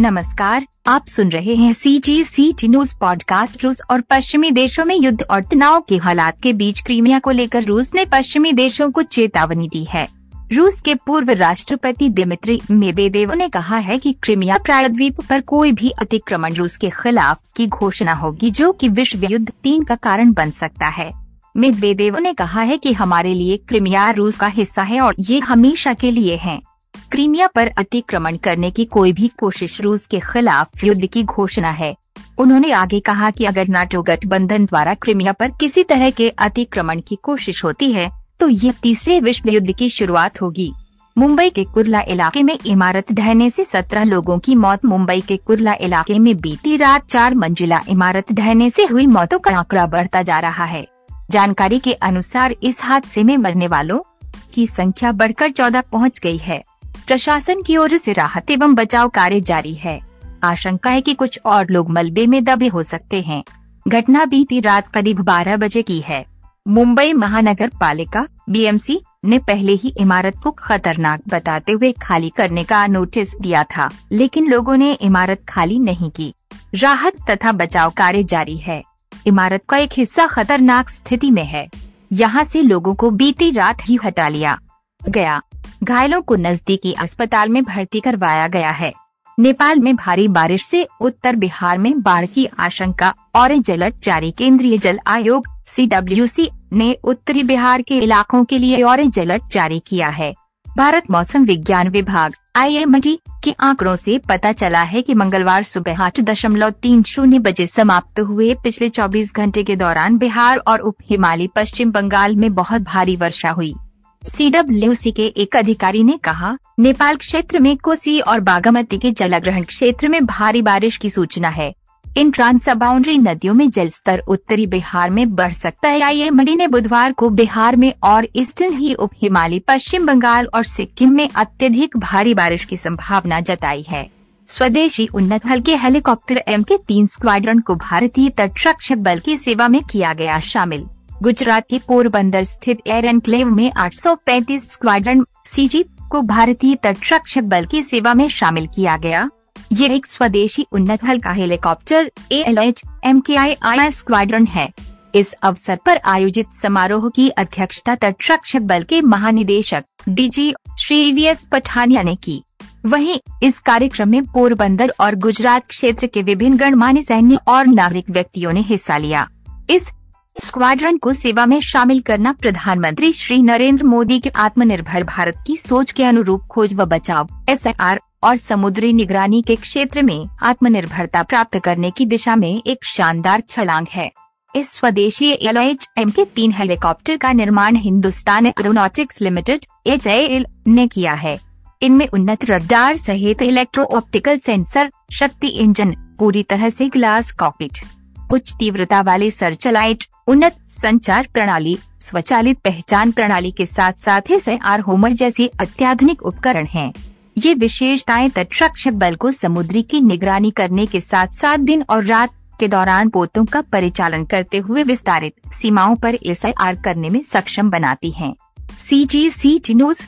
नमस्कार, आप सुन रहे हैं C G C T news podcast रूस और पश्चिमी देशों में युद्ध और तनाव के हालात के बीच क्रीमिया को लेकर रूस ने पश्चिमी देशों को चेतावनी दी है। रूस के पूर्व राष्ट्रपति दिमित्री मेवेदेव ने कहा है कि क्रीमिया प्रायद्वीप पर कोई भी अतिक्रमण रूस के खिलाफ की घोषणा होगी जो कि विश्व युद्ध तीन का कारण बन सकता है। मेदवेदेव ने कहा है कि हमारे लिए क्रीमिया रूस का हिस्सा है और ये हमेशा के लिए है। क्रीमिया पर अतिक्रमण करने की कोई भी कोशिश रूस के खिलाफ युद्ध की घोषणा है। उन्होंने आगे कहा कि अगर नाटो गठबंधन द्वारा क्रीमिया पर किसी तरह के अतिक्रमण की कोशिश होती है तो ये तीसरे विश्व युद्ध की शुरुआत होगी। मुंबई के कुरला इलाके में इमारत ढहने से सत्रह लोगों की मौत, मुंबई के कुरला इलाके में बीती रात चार मंजिला इमारत ढहने से हुई मौतों का आंकड़ा बढ़ता जा रहा है। जानकारी के अनुसार इस हादसे में मरने वालों की संख्या बढ़कर चौदह पहुँच गई है। प्रशासन की ओर से राहत एवं बचाव कार्य जारी है। आशंका है कि कुछ और लोग मलबे में दबे हो सकते हैं। घटना बीती रात करीब 12 बजे की है। मुंबई महानगर पालिका, बीएमसी, ने पहले ही इमारत को खतरनाक बताते हुए खाली करने का नोटिस दिया था, लेकिन लोगों ने इमारत खाली नहीं की। राहत तथा बचाव कार्य जारी है। इमारत का एक हिस्सा खतरनाक स्थिति में है। यहाँ से लोगों को बीती रात ही हटा लिया गया। घायलों को नजदीकी अस्पताल में भर्ती करवाया गया है। नेपाल में भारी बारिश से उत्तर बिहार में बाढ़ की आशंका, ऑरेंज अलर्ट जारी। केंद्रीय जल आयोग सी ने उत्तरी बिहार के इलाकों के लिए ऑरेंज अलर्ट जारी किया है। भारत मौसम विज्ञान विभाग आई के आंकड़ों से पता चला है कि मंगलवार सुबह आठ दशमलव तीन शून्य बजे समाप्त हुए पिछले 24 घंटे के दौरान बिहार और उप हिमालय पश्चिम बंगाल में बहुत भारी वर्षा हुई। सीडब्ल्यूसी के एक अधिकारी ने कहा, नेपाल क्षेत्र में कोसी और बागमती के जलग्रहण क्षेत्र में भारी बारिश की सूचना है। इन ट्रांस बाउंड्री नदियों में जल स्तर उत्तरी बिहार में बढ़ सकता है। एम ने बुधवार को बिहार में और इस दिन ही उप हिमालय, पश्चिम बंगाल और सिक्किम में अत्यधिक भारी बारिश की संभावना जताई है। स्वदेशी उन्नत हल्के हेलीकॉप्टर एम के तीन स्क्वाड्रन को भारतीय तटरक्षक बल की सेवा में किया गया शामिल। गुजरात के पोरबंदर स्थित एयर एनक्लेव में 835 स्क्वाड्रन सीजी को भारतीय तटरक्षक बल की सेवा में शामिल किया गया। ये एक स्वदेशी उन्नत हल्का helicopter A L H M K I I squadron है। इस अवसर पर आयोजित समारोह की अध्यक्षता तटरक्षक बल के महानिदेशक DG Shri V S Pathania ने की। वहीं इस कार्यक्रम में पोरबंदर और गुजरात क्षेत्र के विभिन्न गणमान्य सैन्य और नागरिक व्यक्तियों ने हिस्सा लिया। इस स्क्वाड्रन को सेवा में शामिल करना प्रधानमंत्री श्री नरेंद्र मोदी के आत्मनिर्भर भारत की सोच के अनुरूप खोज व बचाव एस और समुद्री निगरानी के क्षेत्र में आत्मनिर्भरता प्राप्त करने की दिशा में एक शानदार छलांग है। इस स्वदेशी एल एम के तीन हेलीकॉप्टर का निर्माण हिंदुस्तान एरोनॉटिक्स लिमिटेड एच ने किया है। इनमें उन्नत रडार सहित electro optical sensor, Shakti engine, पूरी तरह से ग्लास कॉकपिट उच्च तीव्रता वाले सर्चलाइट, उन्नत संचार प्रणाली, स्वचालित पहचान प्रणाली के साथ साथ आर होमर जैसे अत्याधुनिक उपकरण हैं। ये विशेषताएँ तटरक्षक बल को समुद्री की निगरानी करने के साथ साथ दिन और रात के दौरान पोतों का परिचालन करते हुए विस्तारित सीमाओं पर एस करने में सक्षम बनाती हैं। C G C T news